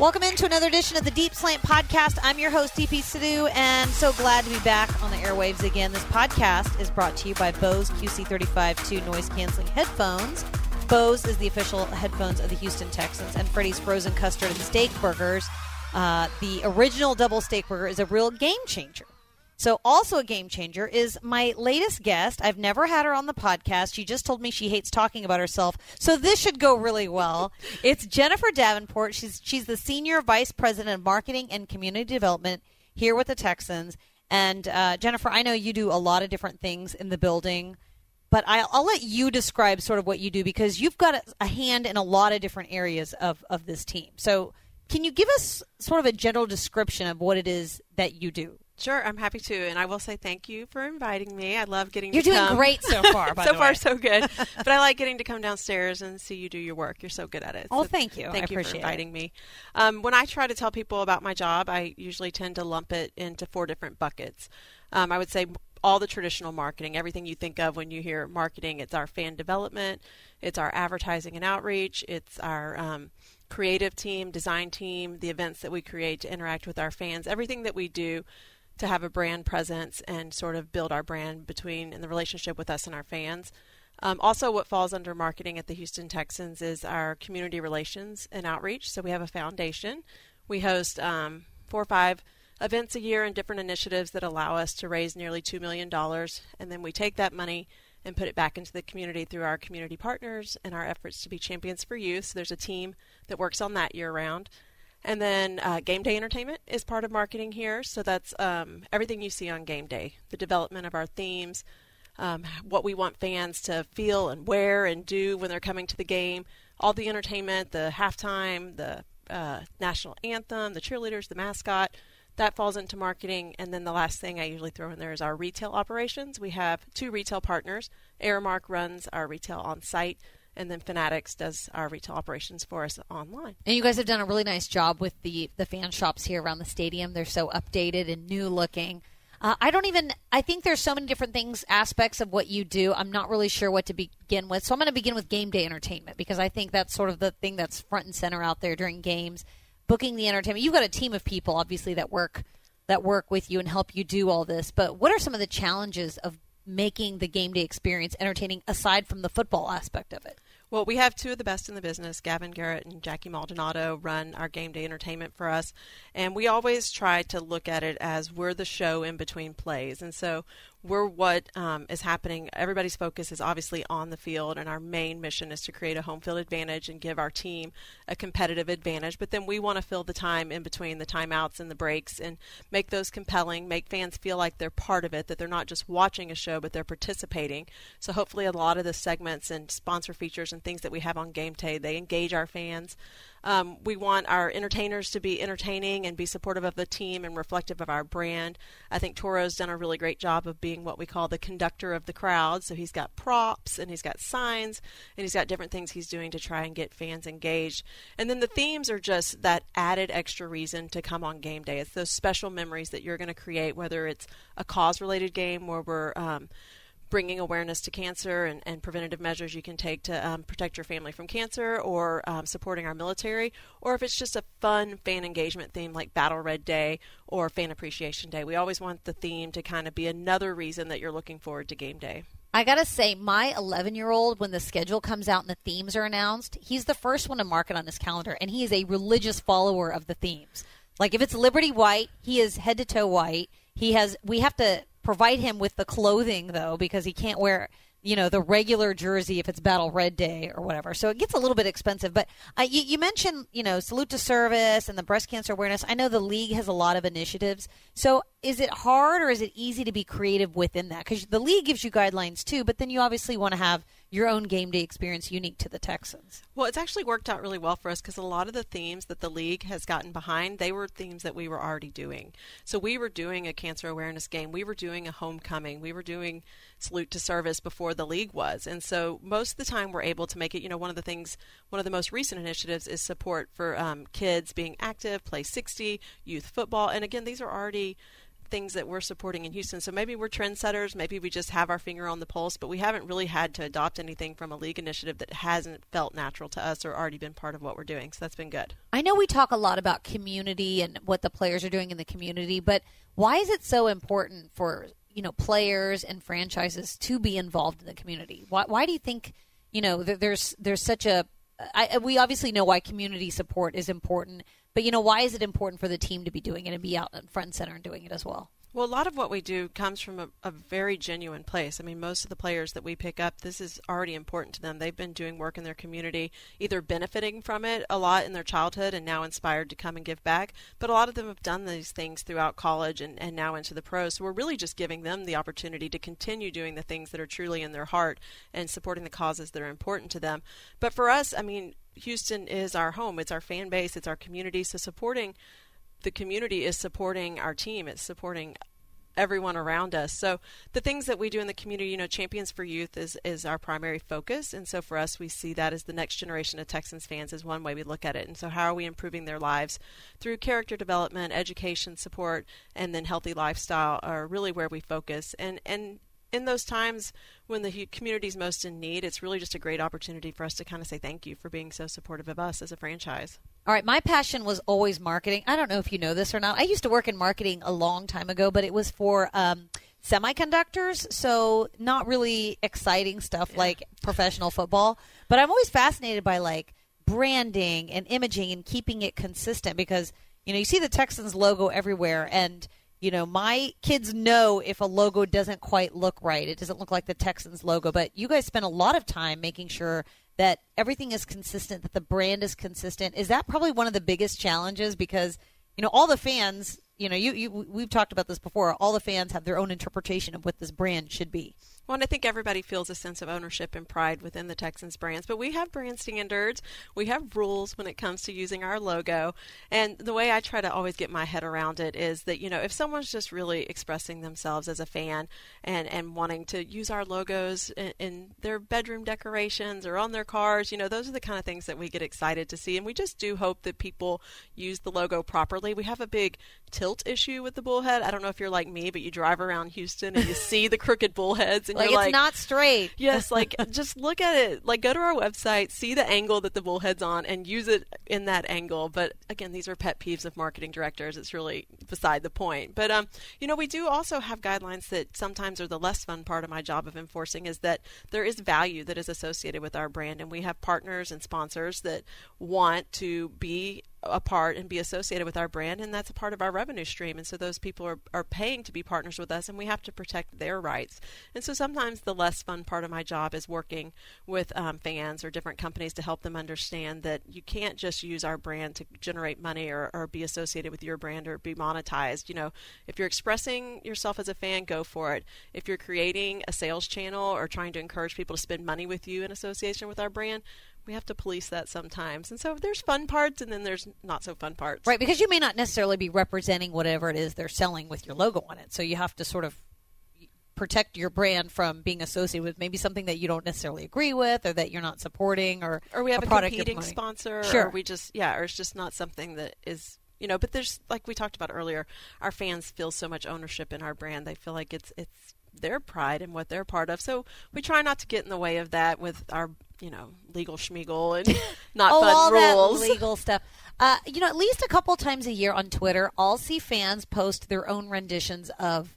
Welcome into another edition of the Deep Slant Podcast. I'm your host, Deepi Sidhu, and so glad to be back on the airwaves again. This podcast is brought to you by Bose QC35 2 noise canceling headphones. Bose is the official headphones of the Houston Texans, and Freddy's Frozen Custard and Steak Burgers. Uh, the original double steak burger is a real game changer. So, also a game changer is my latest guest. I've never had her on the podcast. She just told me she hates talking about herself. So, this should go really well. It's Jennifer Davenport. She's, she's the Senior Vice President of Marketing and Community Development here with the Texans. And, uh, Jennifer, I know you do a lot of different things in the building, but I'll, I'll let you describe sort of what you do because you've got a, a hand in a lot of different areas of, of this team. So, can you give us sort of a general description of what it is that you do? Sure, I'm happy to, and I will say thank you for inviting me. I love getting. You're to doing come. great so far. By so the far, way. so good. but I like getting to come downstairs and see you do your work. You're so good at it. Oh, So thank you. I Thank you for appreciate it. inviting me. Um, when I try to tell people about my job, I usually tend to lump it into four different buckets. Um, I would say all the traditional marketing, everything you think of when you hear marketing. It's our fan development, it's our advertising and outreach, it's our um, creative team, design team, the events that we create to interact with our fans, everything that we do to have a brand presence and sort of build our brand between and the relationship with us and our fans. Um, also, what falls under marketing at the Houston Texans is our community relations and outreach. So we have a foundation. We host um, four or five events a year and different initiatives that allow us to raise nearly $2 million. And then we take that money and put it back into the community through our community partners and our efforts to be champions for youth. So there's a team that works on that year round. And then uh, game day entertainment is part of marketing here. So that's um, everything you see on game day the development of our themes, um, what we want fans to feel and wear and do when they're coming to the game, all the entertainment, the halftime, the uh, national anthem, the cheerleaders, the mascot. That falls into marketing. And then the last thing I usually throw in there is our retail operations. We have two retail partners. Aramark runs our retail on site, and then Fanatics does our retail operations for us online. And you guys have done a really nice job with the the fan shops here around the stadium. They're so updated and new looking. Uh, I don't even. I think there's so many different things, aspects of what you do. I'm not really sure what to begin with. So I'm going to begin with game day entertainment because I think that's sort of the thing that's front and center out there during games. Booking the entertainment. You've got a team of people, obviously, that work that work with you and help you do all this. But what are some of the challenges of making the game day experience entertaining aside from the football aspect of it? Well, we have two of the best in the business. Gavin Garrett and Jackie Maldonado run our game day entertainment for us. And we always try to look at it as we're the show in between plays. And so we're what um, is happening. Everybody's focus is obviously on the field, and our main mission is to create a home field advantage and give our team a competitive advantage. But then we want to fill the time in between the timeouts and the breaks and make those compelling, make fans feel like they're part of it, that they're not just watching a show, but they're participating. So hopefully, a lot of the segments and sponsor features and things that we have on Game Day, they engage our fans. Um, we want our entertainers to be entertaining and be supportive of the team and reflective of our brand. I think Toro's done a really great job of being what we call the conductor of the crowd. So he's got props and he's got signs and he's got different things he's doing to try and get fans engaged. And then the themes are just that added extra reason to come on game day. It's those special memories that you're going to create, whether it's a cause related game where we're um, bringing awareness to cancer and, and preventative measures you can take to um, protect your family from cancer or um, supporting our military, or if it's just a fun fan engagement theme like Battle Red Day or Fan Appreciation Day. We always want the theme to kind of be another reason that you're looking forward to game day. I gotta say, my 11 year old, when the schedule comes out and the themes are announced, he's the first one to mark it on his calendar, and he is a religious follower of the themes. Like if it's Liberty White, he is head to toe white. He has. We have to provide him with the clothing though, because he can't wear you know the regular jersey if it's Battle Red Day or whatever. So it gets a little bit expensive. But uh, you, you mentioned you know salute to service and the breast cancer awareness. I know the league has a lot of initiatives. So is it hard or is it easy to be creative within that? Because the league gives you guidelines too, but then you obviously want to have your own game day experience unique to the Texans. Well, it's actually worked out really well for us because a lot of the themes that the league has gotten behind, they were themes that we were already doing. So we were doing a cancer awareness game, we were doing a homecoming, we were doing salute to service before the league was. And so most of the time we're able to make it, you know, one of the things, one of the most recent initiatives is support for um, kids being active, play 60, youth football. And again, these are already things that we're supporting in Houston. So maybe we're trendsetters, maybe we just have our finger on the pulse, but we haven't really had to adopt anything from a league initiative that hasn't felt natural to us or already been part of what we're doing. So that's been good. I know we talk a lot about community and what the players are doing in the community, but why is it so important for you know players and franchises to be involved in the community? Why, why do you think you know there's there's such a I, we obviously know why community support is important but you know, why is it important for the team to be doing it and be out in front center and doing it as well? Well, a lot of what we do comes from a, a, very genuine place. I mean, most of the players that we pick up, this is already important to them. They've been doing work in their community, either benefiting from it a lot in their childhood and now inspired to come and give back. But a lot of them have done these things throughout college and, and now into the pros. So we're really just giving them the opportunity to continue doing the things that are truly in their heart and supporting the causes that are important to them. But for us, I mean, Houston is our home. It's our fan base. It's our community. So supporting the community is supporting our team. It's supporting everyone around us. So the things that we do in the community, you know, Champions for Youth is is our primary focus, and so for us, we see that as the next generation of Texans fans is one way we look at it. And so how are we improving their lives through character development, education, support, and then healthy lifestyle are really where we focus. And and in those times when the community is most in need, it's really just a great opportunity for us to kind of say thank you for being so supportive of us as a franchise. All right, my passion was always marketing. I don't know if you know this or not. I used to work in marketing a long time ago, but it was for um, semiconductors, so not really exciting stuff yeah. like professional football. But I'm always fascinated by like branding and imaging and keeping it consistent because you know you see the Texans logo everywhere and you know, my kids know if a logo doesn't quite look right. It doesn't look like the Texans logo, but you guys spend a lot of time making sure that everything is consistent, that the brand is consistent. Is that probably one of the biggest challenges because, you know, all the fans, you know, you, you we've talked about this before, all the fans have their own interpretation of what this brand should be. Well, and I think everybody feels a sense of ownership and pride within the Texans brands, but we have brand standards. We have rules when it comes to using our logo. And the way I try to always get my head around it is that, you know, if someone's just really expressing themselves as a fan and, and wanting to use our logos in, in their bedroom decorations or on their cars, you know, those are the kind of things that we get excited to see. And we just do hope that people use the logo properly. We have a big tilt issue with the bullhead. I don't know if you're like me, but you drive around Houston and you see the crooked bullheads and like you're it's like, not straight. Yes, like just look at it. Like go to our website, see the angle that the bullhead's on, and use it in that angle. But again, these are pet peeves of marketing directors. It's really beside the point. But um, you know, we do also have guidelines that sometimes are the less fun part of my job of enforcing is that there is value that is associated with our brand, and we have partners and sponsors that want to be a part and be associated with our brand and that's a part of our revenue stream. And so those people are, are paying to be partners with us and we have to protect their rights. And so sometimes the less fun part of my job is working with um, fans or different companies to help them understand that you can't just use our brand to generate money or, or be associated with your brand or be monetized. You know if you're expressing yourself as a fan go for it. If you're creating a sales channel or trying to encourage people to spend money with you in association with our brand we have to police that sometimes. And so there's fun parts and then there's not so fun parts. Right, because you may not necessarily be representing whatever it is they're selling with your logo on it. So you have to sort of protect your brand from being associated with maybe something that you don't necessarily agree with or that you're not supporting or or we have a, a competing sponsor sure. or we just yeah or it's just not something that is you know but there's like we talked about earlier our fans feel so much ownership in our brand they feel like it's it's their pride and what they're part of so we try not to get in the way of that with our you know, legal schmiegel and not oh, fun all rules. That legal stuff. Uh, you know, at least a couple times a year on Twitter, I'll see fans post their own renditions of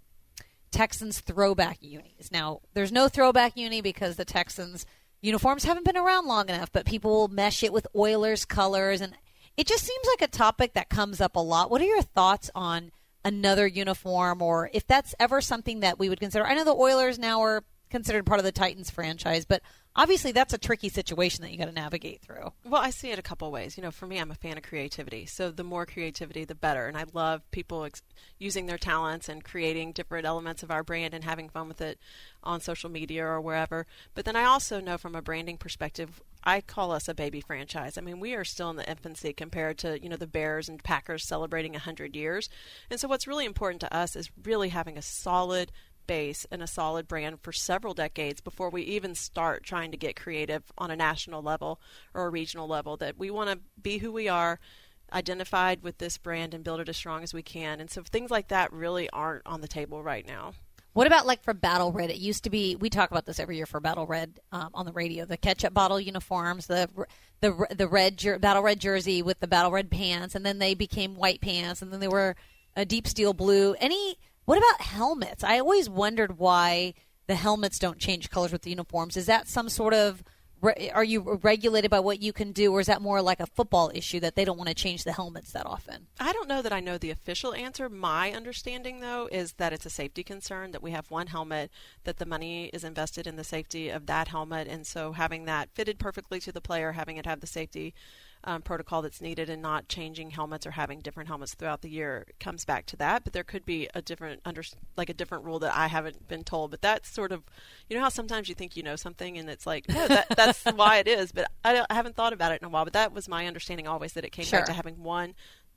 Texans throwback unis. Now, there's no throwback uni because the Texans uniforms haven't been around long enough, but people will mesh it with Oilers colors and it just seems like a topic that comes up a lot. What are your thoughts on another uniform or if that's ever something that we would consider? I know the Oilers now are considered part of the Titans franchise, but obviously that's a tricky situation that you got to navigate through. Well, I see it a couple ways. You know, for me, I'm a fan of creativity. So the more creativity, the better. And I love people ex- using their talents and creating different elements of our brand and having fun with it on social media or wherever. But then I also know from a branding perspective, I call us a baby franchise. I mean, we are still in the infancy compared to, you know, the Bears and Packers celebrating 100 years. And so what's really important to us is really having a solid base and a solid brand for several decades before we even start trying to get creative on a national level or a regional level. That we want to be who we are, identified with this brand and build it as strong as we can. And so things like that really aren't on the table right now. What about like for Battle Red? It used to be we talk about this every year for Battle Red um, on the radio. The ketchup bottle uniforms, the the the red jer- Battle Red jersey with the Battle Red pants, and then they became white pants, and then they were a deep steel blue. Any what about helmets? I always wondered why the helmets don't change colors with the uniforms. Is that some sort of are you regulated by what you can do, or is that more like a football issue that they don't want to change the helmets that often? I don't know that I know the official answer. My understanding, though, is that it's a safety concern that we have one helmet, that the money is invested in the safety of that helmet, and so having that fitted perfectly to the player, having it have the safety um, protocol that's needed and not changing helmets or having different helmets throughout the year comes back to that. But there could be a different under like a different rule that I haven't been told. But that's sort of you know how sometimes you think you know something and it's like no that that's why it is. But I, I, haven't thought about it in a while. But that was my understanding always that it came sure. back to having one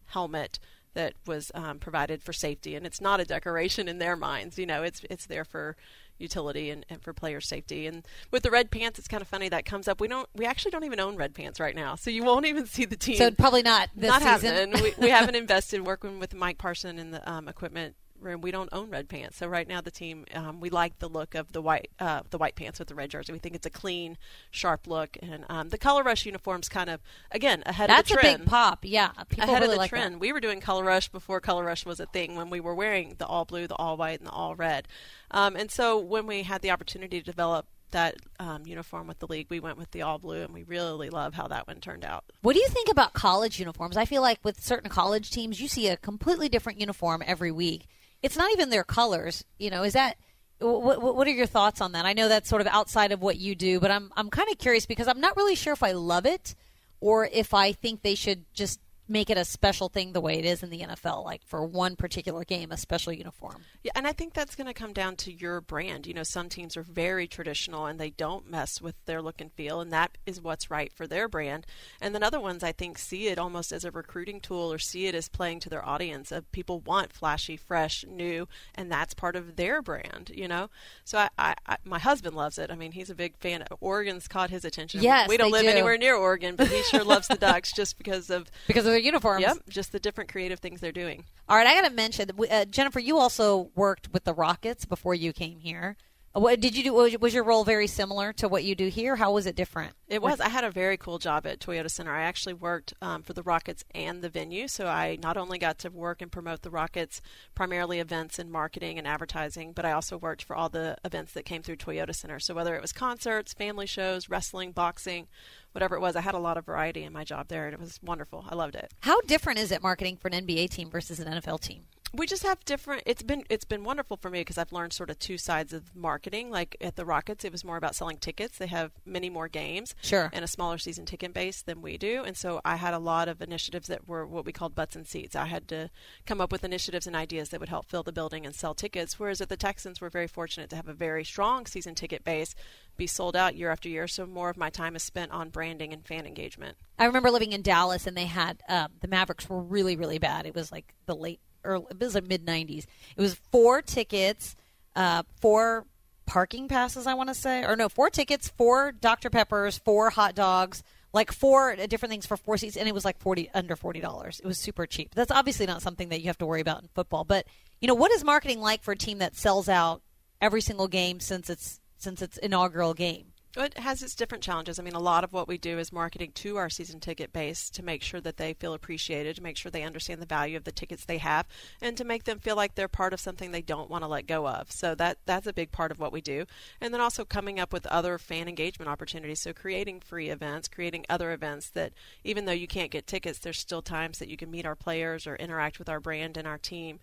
helmet that was um, provided for safety, and it's not a decoration in their minds. You know, it's it's there for utility and, and for player safety. And with the red pants, it's kind of funny that comes up. We don't, we actually don't even own red pants right now, so you won't even see the team. So probably not this not season. Happening. we, we haven't invested working with Mike Parson and the um, equipment room. We don't own red pants, so right now the team um, we like the look of the white uh, the white pants with the red jersey. We think it's a clean, sharp look, and um, the color rush uniforms kind of again ahead That's of the trend. That's a big pop, yeah. People ahead really of the like trend. That. We were doing color rush before color rush was a thing when we were wearing the all blue, the all white, and the all red. Um, and so when we had the opportunity to develop that um, uniform with the league, we went with the all blue, and we really love how that one turned out. What do you think about college uniforms? I feel like with certain college teams, you see a completely different uniform every week it's not even their colors. You know, is that what, what are your thoughts on that? I know that's sort of outside of what you do, but I'm I'm kind of curious because I'm not really sure if I love it or if I think they should just make it a special thing the way it is in the NFL, like for one particular game, a special uniform. Yeah, and I think that's going to come down to your brand. You know, some teams are very traditional and they don't mess with their look and feel, and that is what's right for their brand. And then other ones, I think, see it almost as a recruiting tool or see it as playing to their audience. Of people want flashy, fresh, new, and that's part of their brand. You know, so I, I, I my husband loves it. I mean, he's a big fan. Oregon's caught his attention. Yes, we don't live do. anywhere near Oregon, but he sure loves the Ducks just because of because of uniforms. Yep, just the different creative things they're doing. All right, I got to mention, uh, Jennifer, you also worked with the Rockets before you came here. What did you do? Was your role very similar to what you do here? How was it different? It was. I had a very cool job at Toyota Center. I actually worked um, for the Rockets and the venue, so I not only got to work and promote the Rockets, primarily events and marketing and advertising, but I also worked for all the events that came through Toyota Center. So whether it was concerts, family shows, wrestling, boxing, whatever it was, I had a lot of variety in my job there, and it was wonderful. I loved it. How different is it marketing for an NBA team versus an NFL team? We just have different it's been it's been wonderful for me because I've learned sort of two sides of marketing. Like at the Rockets it was more about selling tickets. They have many more games sure. and a smaller season ticket base than we do. And so I had a lot of initiatives that were what we called butts and seats. I had to come up with initiatives and ideas that would help fill the building and sell tickets whereas at the Texans we're very fortunate to have a very strong season ticket base be sold out year after year. So more of my time is spent on branding and fan engagement. I remember living in Dallas and they had um, the Mavericks were really really bad. It was like the late early, it was like mid 90s. It was four tickets, uh, four parking passes, I want to say, or no, four tickets, four Dr. Peppers, four hot dogs, like four different things for four seats, and it was like 40 under $40. It was super cheap. That's obviously not something that you have to worry about in football, but you know, what is marketing like for a team that sells out every single game since its since its inaugural game? It has its different challenges. I mean, a lot of what we do is marketing to our season ticket base to make sure that they feel appreciated, to make sure they understand the value of the tickets they have, and to make them feel like they're part of something they don't want to let go of. So that that's a big part of what we do. And then also coming up with other fan engagement opportunities. So creating free events, creating other events that even though you can't get tickets, there's still times that you can meet our players or interact with our brand and our team.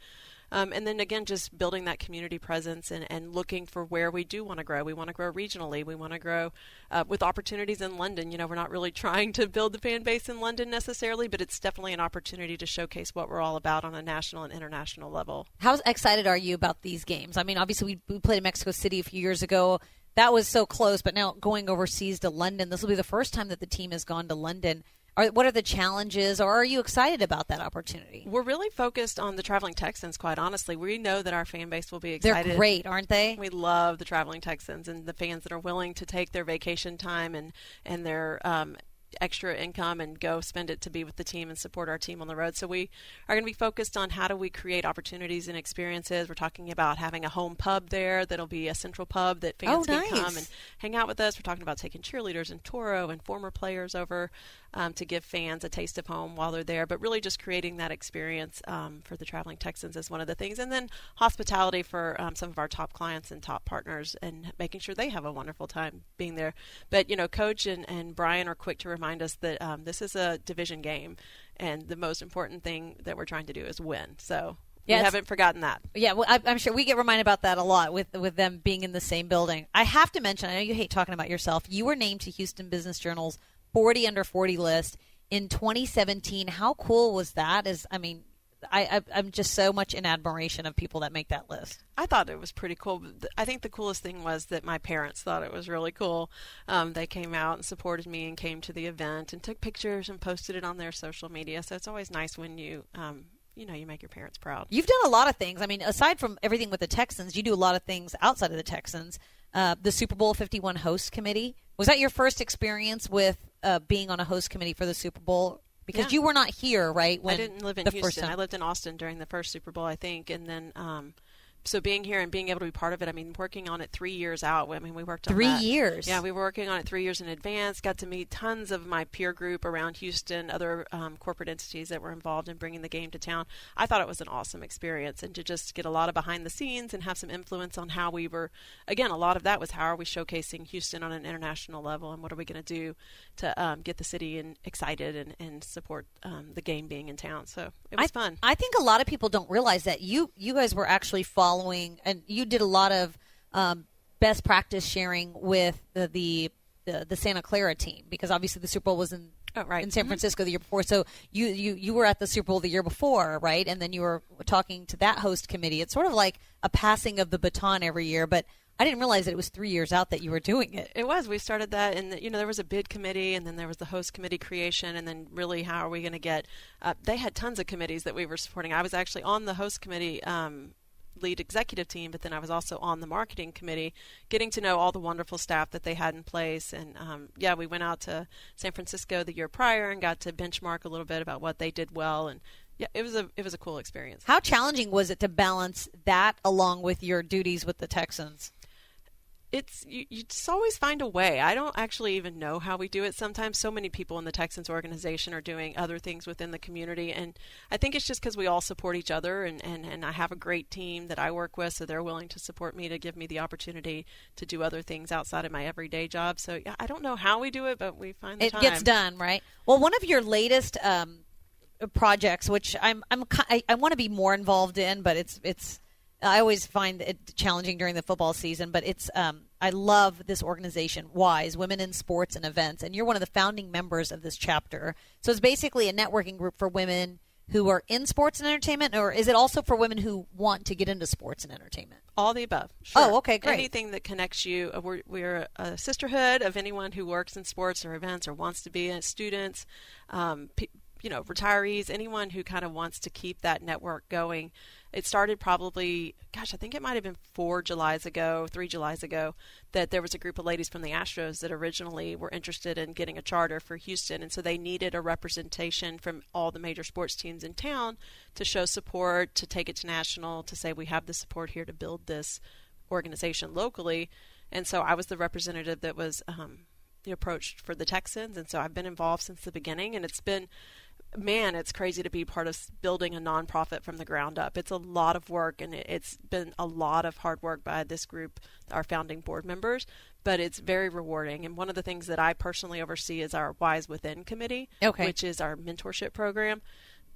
Um, and then again, just building that community presence and, and looking for where we do want to grow. We want to grow regionally. We want to grow uh, with opportunities in London. You know, we're not really trying to build the fan base in London necessarily, but it's definitely an opportunity to showcase what we're all about on a national and international level. How excited are you about these games? I mean, obviously, we, we played in Mexico City a few years ago. That was so close, but now going overseas to London, this will be the first time that the team has gone to London. Are, what are the challenges, or are you excited about that opportunity? We're really focused on the traveling Texans. Quite honestly, we know that our fan base will be excited. They're great, aren't they? We love the traveling Texans and the fans that are willing to take their vacation time and and their um, extra income and go spend it to be with the team and support our team on the road. So we are going to be focused on how do we create opportunities and experiences. We're talking about having a home pub there that'll be a central pub that fans oh, can come and hang out with us. We're talking about taking cheerleaders and Toro and former players over um, to give fans a taste of home while they're there, but really just creating that experience um, for the traveling Texans is one of the things. And then hospitality for um, some of our top clients and top partners and making sure they have a wonderful time being there. But, you know, Coach and, and Brian are quick to remind us that um, this is a division game, and the most important thing that we're trying to do is win. So yeah, we haven't forgotten that. Yeah, well, I, am sure we get reminded about that a lot with with them being in the same building. I have to mention, I know you hate talking about yourself. You were named to Houston Business Journal's 40 under 40 list in 2017. How cool was that? Is I mean, I, I am just so much in admiration of people that make that list. I thought it was pretty cool. I think the coolest thing was that my parents thought it was really cool. Um, they came out and supported me and came to the event and took pictures and posted it on their social media. So it's always nice when you um, you know, you make your parents proud. You've done a lot of things. I mean, aside from everything with the Texans, you do a lot of things outside of the Texans. Uh, the Super Bowl 51 host committee. Was that your first experience with uh, being on a host committee for the Super Bowl? Because yeah. you were not here, right? I didn't live in Houston. I lived in Austin during the first Super Bowl, I think, and then um, so being here and being able to be part of it, I mean, working on it three years out. I mean, we worked on three that. years. Yeah, we were working on it three years in advance. Got to meet tons of my peer group around Houston, other um, corporate entities that were involved in bringing the game to town. I thought it was an awesome experience, and to just get a lot of behind the scenes and have some influence on how we were. Again, a lot of that was how are we showcasing Houston on an international level, and what are we going to do to um, get the city and excited and, and support um, the game being in town. So it was I, fun. I think a lot of people don't realize that you you guys were actually following and you did a lot of um, best practice sharing with the, the, the the Santa Clara team because obviously the Super Bowl was in Oh, right. in San mm-hmm. Francisco the year before. So you, you you were at the Super Bowl the year before, right? And then you were talking to that host committee. It's sort of like a passing of the baton every year, but I didn't realize that it was three years out that you were doing it. It was. We started that, and you know there was a bid committee, and then there was the host committee creation, and then really how are we going to get? Uh, they had tons of committees that we were supporting. I was actually on the host committee. Um, lead executive team, but then I was also on the marketing committee, getting to know all the wonderful staff that they had in place. And um, yeah, we went out to San Francisco the year prior and got to benchmark a little bit about what they did well. And yeah, it was a it was a cool experience. How challenging was it to balance that along with your duties with the Texans? It's you, you just always find a way. I don't actually even know how we do it. Sometimes so many people in the Texans organization are doing other things within the community, and I think it's just because we all support each other, and, and and I have a great team that I work with, so they're willing to support me to give me the opportunity to do other things outside of my everyday job. So yeah, I don't know how we do it, but we find it time. gets done, right? Well, one of your latest um, projects, which I'm I'm I, I want to be more involved in, but it's it's I always find it challenging during the football season, but it's um, I love this organization, WISE, Women in Sports and Events, and you're one of the founding members of this chapter. So it's basically a networking group for women who are in sports and entertainment, or is it also for women who want to get into sports and entertainment? All the above. Sure. Oh, okay, great. Anything that connects you. Uh, we're, we're a sisterhood of anyone who works in sports or events or wants to be students, um, you know, retirees, anyone who kind of wants to keep that network going. It started probably, gosh, I think it might have been four Julys ago, three Julys ago, that there was a group of ladies from the Astros that originally were interested in getting a charter for Houston. And so they needed a representation from all the major sports teams in town to show support, to take it to national, to say we have the support here to build this organization locally. And so I was the representative that was um, approached for the Texans. And so I've been involved since the beginning. And it's been man, it's crazy to be part of building a nonprofit from the ground up. It's a lot of work, and it's been a lot of hard work by this group, our founding board members. But it's very rewarding. And one of the things that I personally oversee is our Wise Within committee, okay. which is our mentorship program.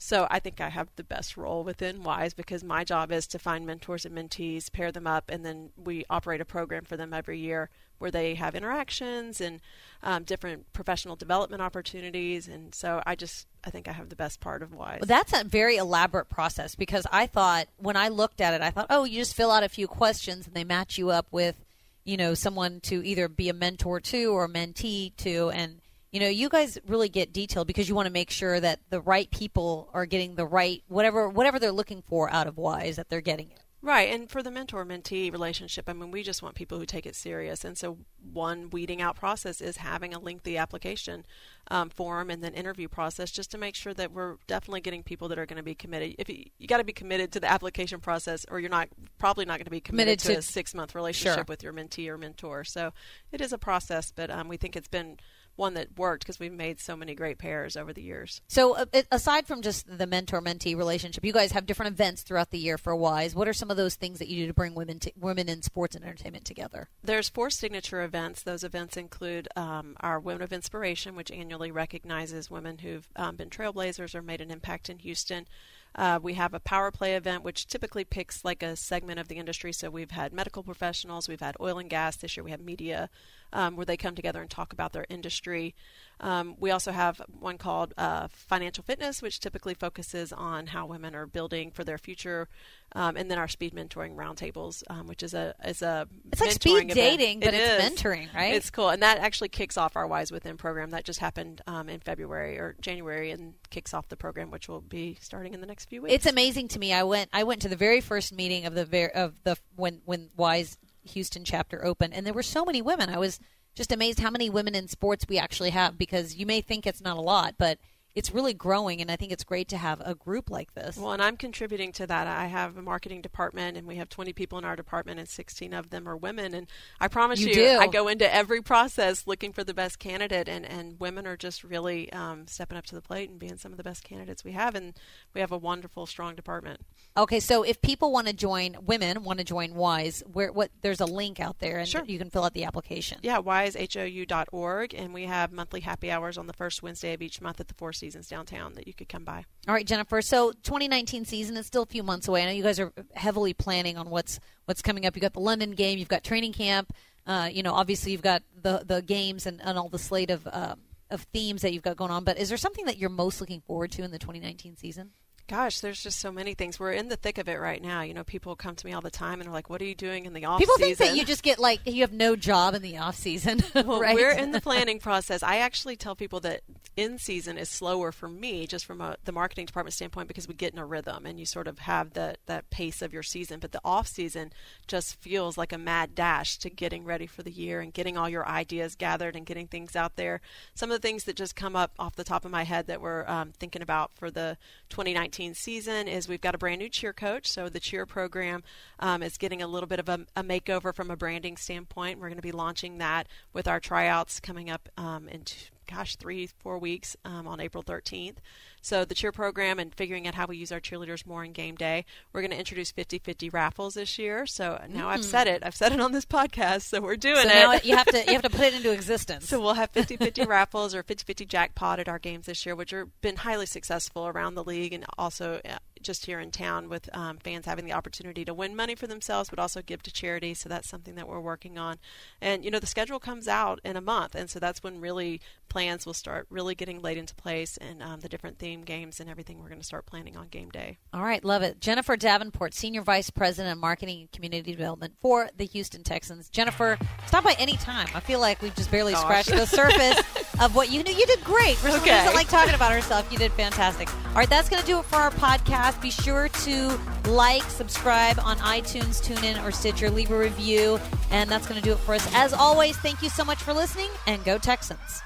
So I think I have the best role within WISE because my job is to find mentors and mentees, pair them up, and then we operate a program for them every year where they have interactions and um, different professional development opportunities. And so I just I think I have the best part of WISE. Well, that's a very elaborate process because I thought when I looked at it, I thought, oh, you just fill out a few questions and they match you up with, you know, someone to either be a mentor to or a mentee to, and you know, you guys really get detailed because you want to make sure that the right people are getting the right whatever whatever they're looking for out of Wise that they're getting it. Right, and for the mentor mentee relationship, I mean, we just want people who take it serious. And so, one weeding out process is having a lengthy application um, form and then interview process just to make sure that we're definitely getting people that are going to be committed. If you, you got to be committed to the application process, or you're not probably not going to be committed, committed to, to, a six month relationship sure. with your mentee or mentor. So, it is a process, but um, we think it's been one that worked because we've made so many great pairs over the years. So, uh, aside from just the mentor mentee relationship, you guys have different events throughout the year for Wise. What are some of those things that you do to bring women to, women in sports and entertainment together? There's four signature events. Those events include um, our Women of Inspiration, which annually recognizes women who've um, been trailblazers or made an impact in Houston. Uh, we have a power play event, which typically picks like a segment of the industry. So we've had medical professionals, we've had oil and gas. This year we have media, um, where they come together and talk about their industry. Um, we also have one called uh, Financial Fitness, which typically focuses on how women are building for their future, um, and then our Speed Mentoring Roundtables, um, which is a is a it's like speed event. dating, but it it's is. mentoring, right? It's cool, and that actually kicks off our Wise Within program that just happened um, in February or January, and kicks off the program, which will be starting in the next few weeks. It's amazing to me. I went I went to the very first meeting of the ver- of the when when Wise Houston chapter open, and there were so many women. I was just amazed how many women in sports we actually have because you may think it's not a lot, but it's really growing, and I think it's great to have a group like this. Well, and I'm contributing to that. I have a marketing department, and we have 20 people in our department, and 16 of them are women. And I promise you, you, I go into every process looking for the best candidate, and, and women are just really um, stepping up to the plate and being some of the best candidates we have. And we have a wonderful, strong department. Okay, so if people want to join, women want to join Wise, where what there's a link out there, and sure. you can fill out the application. Yeah, wisehou.org, and we have monthly happy hours on the first Wednesday of each month at the Four Seasons downtown that you could come by. All right, Jennifer. So 2019 season is still a few months away. I know you guys are heavily planning on what's what's coming up. You got the London game, you've got training camp. Uh, you know, obviously you've got the the games and, and all the slate of. Uh, of themes that you've got going on, but is there something that you're most looking forward to in the 2019 season? Gosh, there's just so many things. We're in the thick of it right now. You know, people come to me all the time and are like, "What are you doing in the off season? people season?" think that you just get like you have no job in the off season. well, right? we're in the planning process. I actually tell people that in season is slower for me, just from a, the marketing department standpoint, because we get in a rhythm and you sort of have the that pace of your season. But the off season just feels like a mad dash to getting ready for the year and getting all your ideas gathered and getting things out there. Some of the things that just come up off the top of my head that we're um, thinking about for the 2019 season is we've got a brand new cheer coach. So the cheer program um, is getting a little bit of a, a, makeover from a branding standpoint. We're going to be launching that with our tryouts coming up um, in, gosh, three, four weeks um, on April 13th. So the cheer program and figuring out how we use our cheerleaders more in game day. We're going to introduce 50-50 raffles this year. So now mm. I've said it. I've said it on this podcast. So we're doing so it. Now you have to you have to put it into existence. So we'll have 50-50 raffles or 50-50 jackpot at our games this year, which have been highly successful around the league and also uh, just here in town with um, fans having the opportunity to win money for themselves, but also give to charity. So that's something that we're working on. And you know the schedule comes out in a month, and so that's when really plans will start really getting laid into place and um, the different theme games and everything we're going to start planning on game day. All right, love it. Jennifer Davenport, Senior Vice President of Marketing and Community Development for the Houston Texans. Jennifer, stop by any time. I feel like we've just barely Gosh. scratched the surface of what you do. You did great. For someone okay. who doesn't like talking about herself, you did fantastic. All right, that's going to do it for our podcast. Be sure to like, subscribe on iTunes, TuneIn, or Stitcher. Leave a review, and that's going to do it for us. As always, thank you so much for listening, and go Texans.